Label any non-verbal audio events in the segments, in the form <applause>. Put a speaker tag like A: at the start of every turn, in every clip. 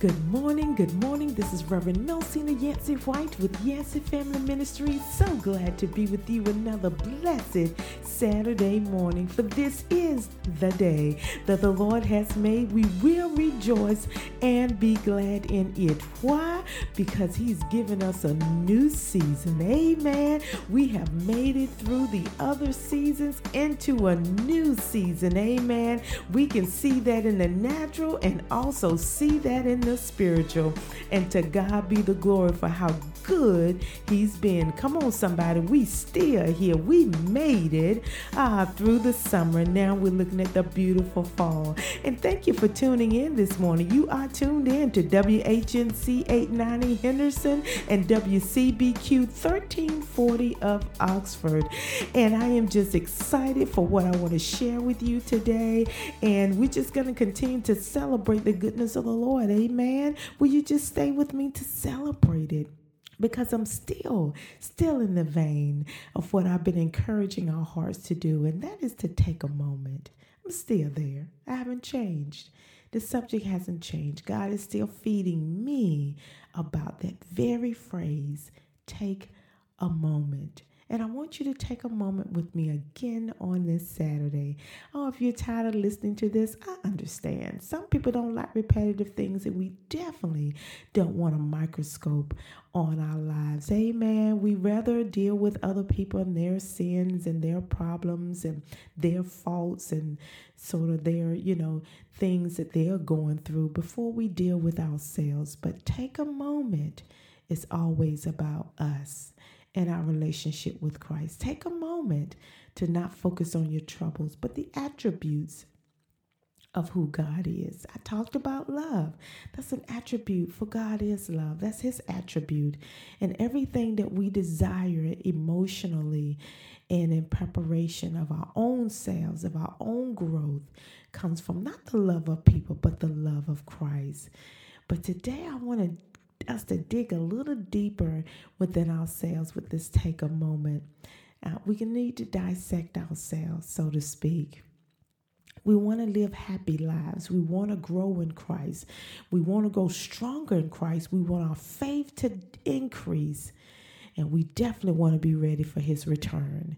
A: Good morning, good morning. This is Reverend Melcina Yancey White with Yancey Family Ministries. So glad to be with you another blessed Saturday morning. For this is the day that the Lord has made. We will rejoice and be glad in it. Why? Because He's given us a new season. Amen. We have made it through the other seasons into a new season. Amen. We can see that in the natural and also see that in the spiritual. And to God be the glory for how good He's been. Come on, somebody. We still here. We made it uh, through the summer. Now we're looking at the beautiful fall. And thank you for tuning in this morning. You are tuned in to WHNC 890 Henderson and WCBQ 1340 of Oxford. And I am just excited for what I want to share with you today. And we're just going to continue to celebrate the goodness of the Lord. Amen. Amen. Will you just stay with me to celebrate it? because I'm still, still in the vein of what I've been encouraging our hearts to do, and that is to take a moment. I'm still there. I haven't changed. The subject hasn't changed. God is still feeding me about that very phrase take a moment. And I want you to take a moment with me again on this Saturday. Oh, if you're tired of listening to this, I understand. Some people don't like repetitive things, and we definitely don't want a microscope on our lives. Amen. We rather deal with other people and their sins and their problems and their faults and sort of their, you know, things that they're going through before we deal with ourselves. But take a moment. It's always about us and our relationship with Christ. Take a moment to not focus on your troubles, but the attributes of who God is. I talked about love. That's an attribute, for God is love. That's His attribute. And everything that we desire emotionally and in preparation of our own selves, of our own growth, comes from not the love of people, but the love of Christ. But today I want to us to dig a little deeper within ourselves with this take a moment. Uh, we can need to dissect ourselves, so to speak. We want to live happy lives. We want to grow in Christ. We want to go stronger in Christ. We want our faith to increase. And we definitely want to be ready for his return.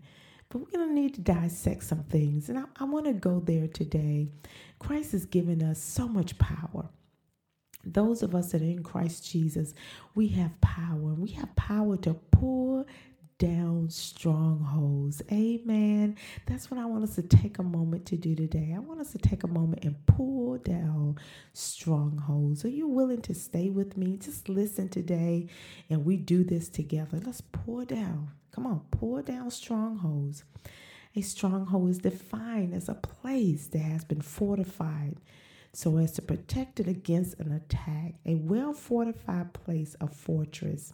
A: But we're going to need to dissect some things. And I, I want to go there today. Christ has given us so much power those of us that are in Christ Jesus, we have power. We have power to pull down strongholds. Amen. That's what I want us to take a moment to do today. I want us to take a moment and pull down strongholds. Are you willing to stay with me? Just listen today and we do this together. Let's pour down. Come on, pour down strongholds. A stronghold is defined as a place that has been fortified so as to protect it against an attack. A well fortified place, a fortress.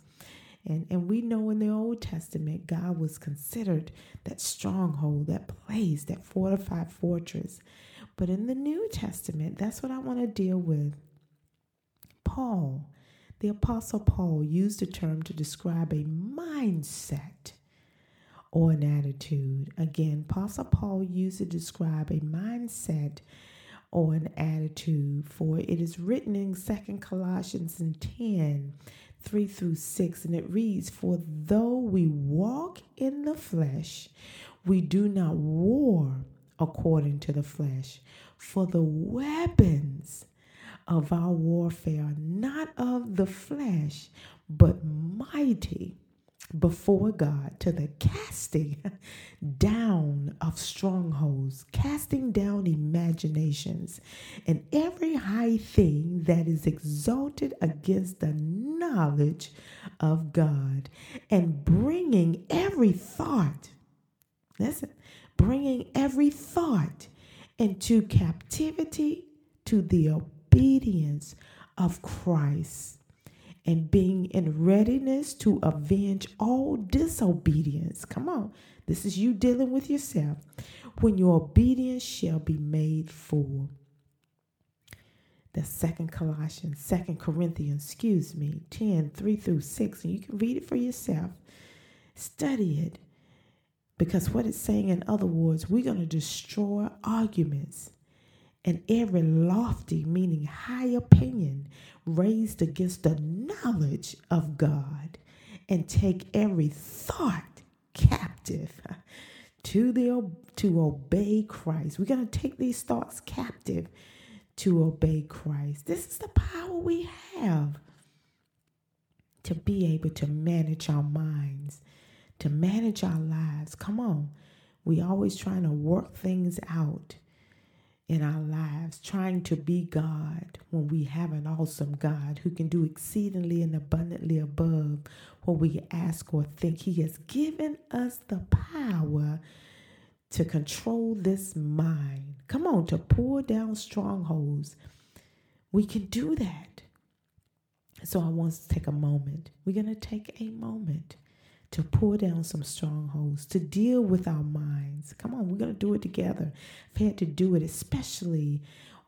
A: And, and we know in the Old Testament, God was considered that stronghold, that place, that fortified fortress. But in the New Testament, that's what I want to deal with. Paul, the Apostle Paul, used the term to describe a mindset or an attitude. Again, Apostle Paul used to describe a mindset or an attitude. For it is written in Second Colossians 10 3 through 6, and it reads, For though we walk in the flesh, we do not war according to the flesh. For the weapons of our warfare are not of the flesh, but mighty before God to the casting <laughs> down of strongholds, casting down imaginations, and every high thing that is exalted against the knowledge of God, and bringing every thought, listen, bringing every thought into captivity to the obedience of Christ and being in readiness to avenge all disobedience. Come on, this is you dealing with yourself. When your obedience shall be made full. The second Colossians, second Corinthians, excuse me, 10, 3 through 6, and you can read it for yourself. Study it. Because what it's saying, in other words, we're going to destroy arguments and every lofty, meaning high opinion, raised against the knowledge of God, and take every thought captive to the to obey Christ. We're going to take these thoughts captive to obey Christ. This is the power we have to be able to manage our minds, to manage our lives. Come on. We always trying to work things out in our lives, trying to be God when we have an awesome God who can do exceedingly and abundantly above what we ask or think. He has given us the power to control this mind. Come on, to pull down strongholds. We can do that. So I want to take a moment. We're going to take a moment to pull down some strongholds, to deal with our minds. Come on, we're going to do it together. I've had to do it, especially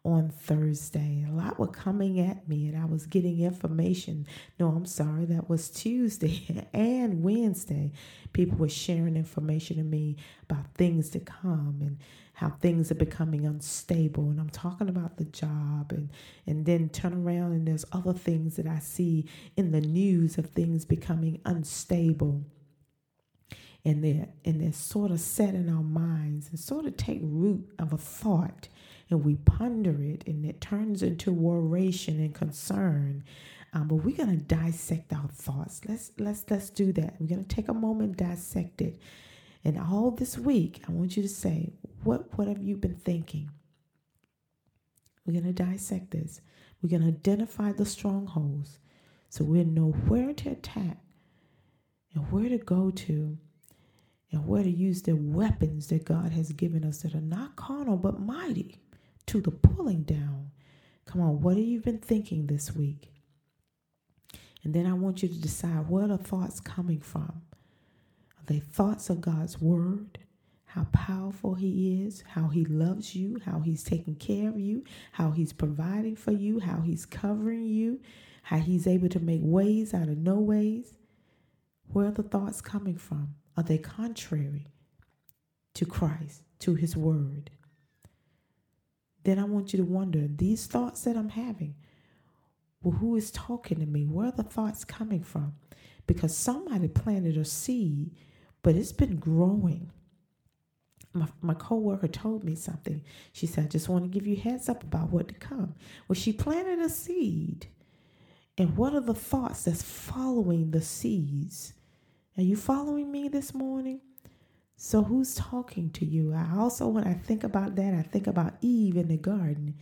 A: on Thursday. A lot were coming at me, and I was getting information. No, I'm sorry, that was Tuesday <laughs> and Wednesday. People were sharing information to me about things to come and how things are becoming unstable. And I'm talking about the job, and, and then turn around, and there's other things that I see in the news of things becoming unstable and they're and they're sort of set in our minds and sort of take root of a thought and we ponder it and it turns into oration and concern. Um, but we're to dissect our thoughts. Let's let's let's do that. We're to take a moment dissect it. And all this week i want you to say what what have you been thinking? We're to dissect this. We're to identify the strongholds. So we'll know where to attack and where to go to and where to use the weapons that God has given us that are not carnal but mighty to the pulling down. Come on, what have you been thinking this week? And then I want you to decide where are thoughts coming from? Are they thoughts of God's word? How powerful He is, how He loves you, how He's taking care of you, how He's providing for you, how He's covering you, how He's able to make ways out of no ways. Where are the thoughts coming from? Are they contrary to Christ, to His Word? Then I want you to wonder these thoughts that I'm having, well, who is talking to me? Where are the thoughts coming from? Because somebody planted a seed, but it's been growing. My, my coworker told me something. She said, I just want to give you heads up about what to come. Well, she planted a seed. And what are the thoughts that's following the seeds? Are you following me this morning? So, who's talking to you? I also, when I think about that, I think about Eve in the garden.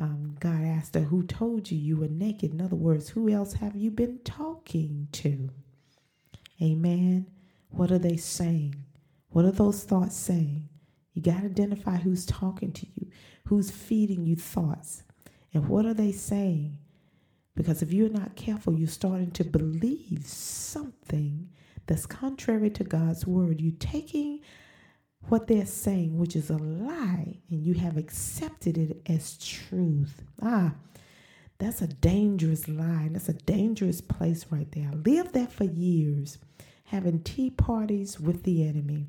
A: Um, God asked her, Who told you you were naked? In other words, who else have you been talking to? Amen. What are they saying? What are those thoughts saying? You got to identify who's talking to you, who's feeding you thoughts, and what are they saying? Because if you're not careful, you're starting to believe something that's contrary to God's word. You're taking what they're saying, which is a lie, and you have accepted it as truth. Ah, that's a dangerous lie. That's a dangerous place right there. I lived there for years, having tea parties with the enemy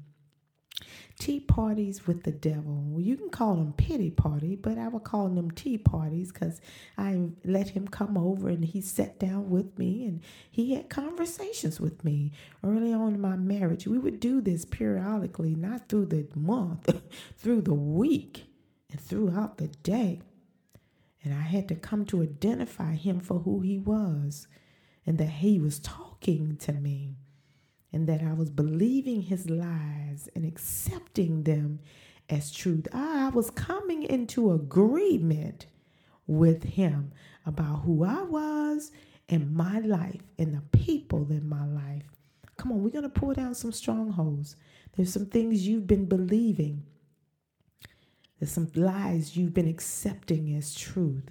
A: tea parties with the devil. Well, you can call them pity party, but I would call them tea parties because I let him come over and he sat down with me and he had conversations with me early on in my marriage. We would do this periodically, not through the month, <laughs> through the week and throughout the day. And I had to come to identify him for who he was and that he was talking to me and that I was believing his lies and accepting them as truth. I was coming into agreement with him about who I was and my life and the people in my life. Come on, we're going to pull down some strongholds. There's some things you've been believing. There's some lies you've been accepting as truth.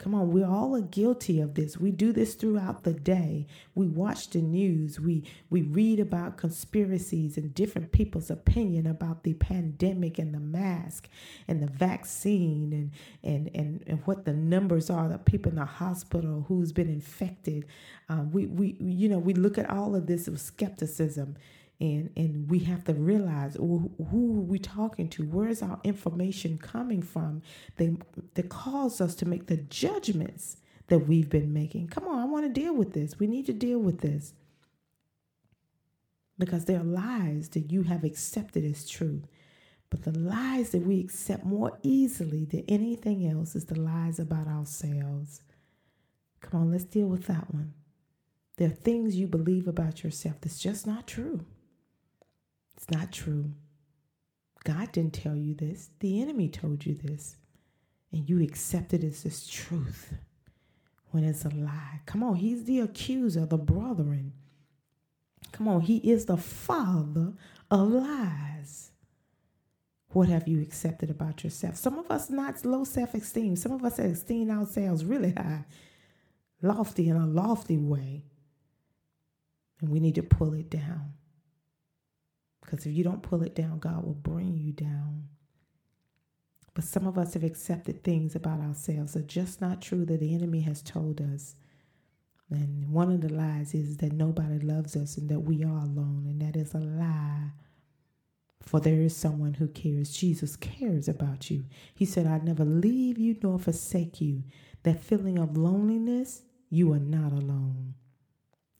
A: Come on, we all are guilty of this. We do this throughout the day. We watch the news. We we read about conspiracies and different people's opinion about the pandemic and the mask and the vaccine and and and, and what the numbers are the people in the hospital who's been infected. Um, we we you know we look at all of this with skepticism and and we have to realize who, who are talking to where's our information coming from? They that cause us to make the judgments that we've been making. Come on i want to deal with this. We need to deal with this. Because there are lies that you have accepted as truth but the lies that we accept more easily than anything else is the lies about ourselves. Come on let's deal with that one. There are things you believe about yourself that's just not true it's not true. God didn't tell you this. The enemy told you this. And you accepted it as this truth when it's a lie. Come on, he's the accuser, the brethren. Come on, he is the father of lies. What have you accepted about yourself? Some of us not low self-esteem. Some of us esteem ourselves really high, lofty in a lofty way. And we need to pull it down. Because if you don't pull it down, God will bring you down. But some of us have accepted things about ourselves that are just not true that the enemy has told us. And one of the lies is that nobody loves us and that we are alone. And that is a lie. For there is someone who cares. Jesus cares about you. He said, I never leave you nor forsake you. That feeling of loneliness, you are not alone.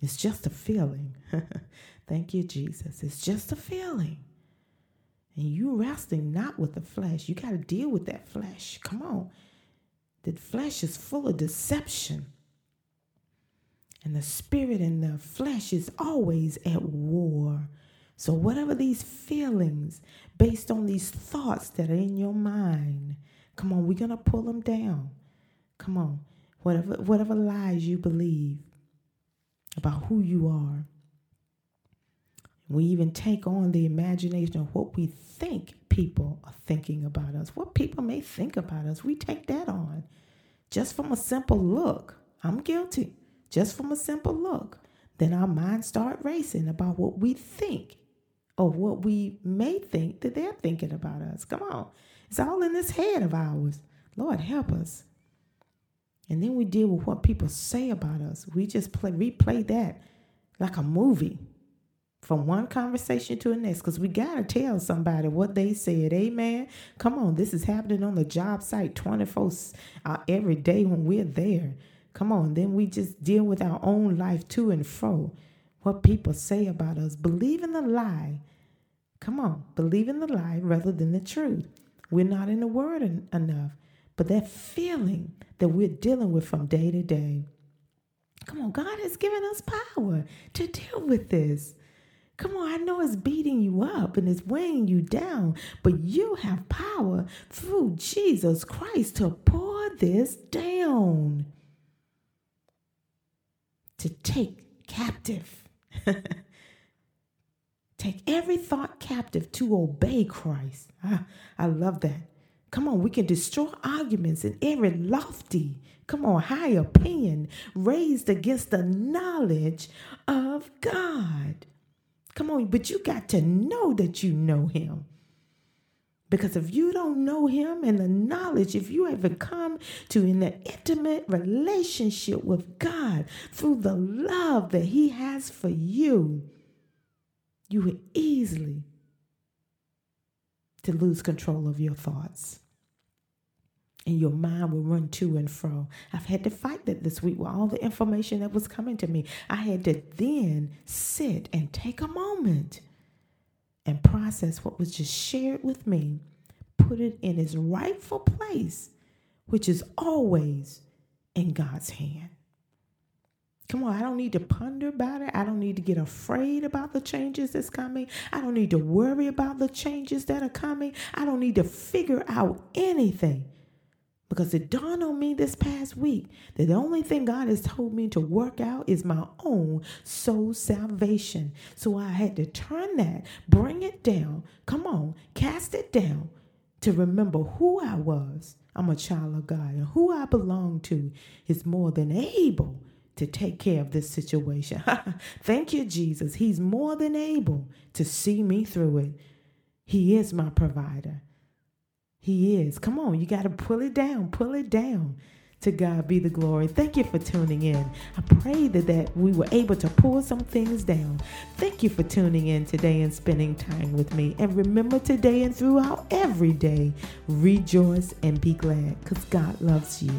A: It's just a feeling. <laughs> Thank you, Jesus. It's just a feeling. And you wrestling not with the flesh. You got to deal with that flesh. Come on. The flesh is full of deception. And the spirit and the flesh is always at war. So, whatever these feelings, based on these thoughts that are in your mind, come on, we're going to pull them down. Come on. Whatever, whatever lies you believe about who you are, we even take on the imagination of what we think people are thinking about us, what people may think about us. We take that on just from a simple look. I'm guilty. Just from a simple look. Then our minds start racing about what we think or what we may think that they're thinking about us. Come on. It's all in this head of ours. Lord, help us. And then we deal with what people say about us. We just play replay that like a movie from one conversation to the next because we got to tell somebody what they said. Amen. Come on, this is happening on the job site 24 uh, every day when we're there. Come on, then we just deal with our own life to and fro. What people say about us. Believe in the lie. Come on, believe in the lie rather than the truth. We're not in the word en- enough, but that feeling that we're dealing with from day to day. Come on, God has given us power to deal with this. Come on, I know it's beating you up and it's weighing you down, but you have power through Jesus Christ to pour this down, to take captive. <laughs> take every thought captive to obey Christ. Ah, I love that. Come on, we can destroy arguments and every lofty, come on, high opinion raised against the knowledge of God. Come on, but you got to know that you know him. Because if you don't know him and the knowledge, if you ever come to an intimate relationship with God through the love that he has for you, you will easily to lose control of your thoughts and your mind will run to and fro. I've had to fight that this week with all the information that was coming to me. I had to then sit and take a moment and process what was just shared with me, put it in its rightful place, which is always in God's hand. Come on, I don't need to ponder about it. I don't need to get afraid about the changes that's coming. I don't need to worry about the changes that are coming. I don't need to figure out anything because it dawned on me this past week that the only thing God has told me to work out is my own soul salvation. So I had to turn that, bring it down, come on, cast it down to remember who I was. I'm a child of God, and who I belong to is more than able to take care of this situation. <laughs> Thank you, Jesus. He's more than able to see me through it. He is my provider. He is. Come on, you got to pull it down, pull it down. To God be the glory. Thank you for tuning in. I pray that, that we were able to pull some things down. Thank you for tuning in today and spending time with me. And remember today and throughout every day, rejoice and be glad because God loves you.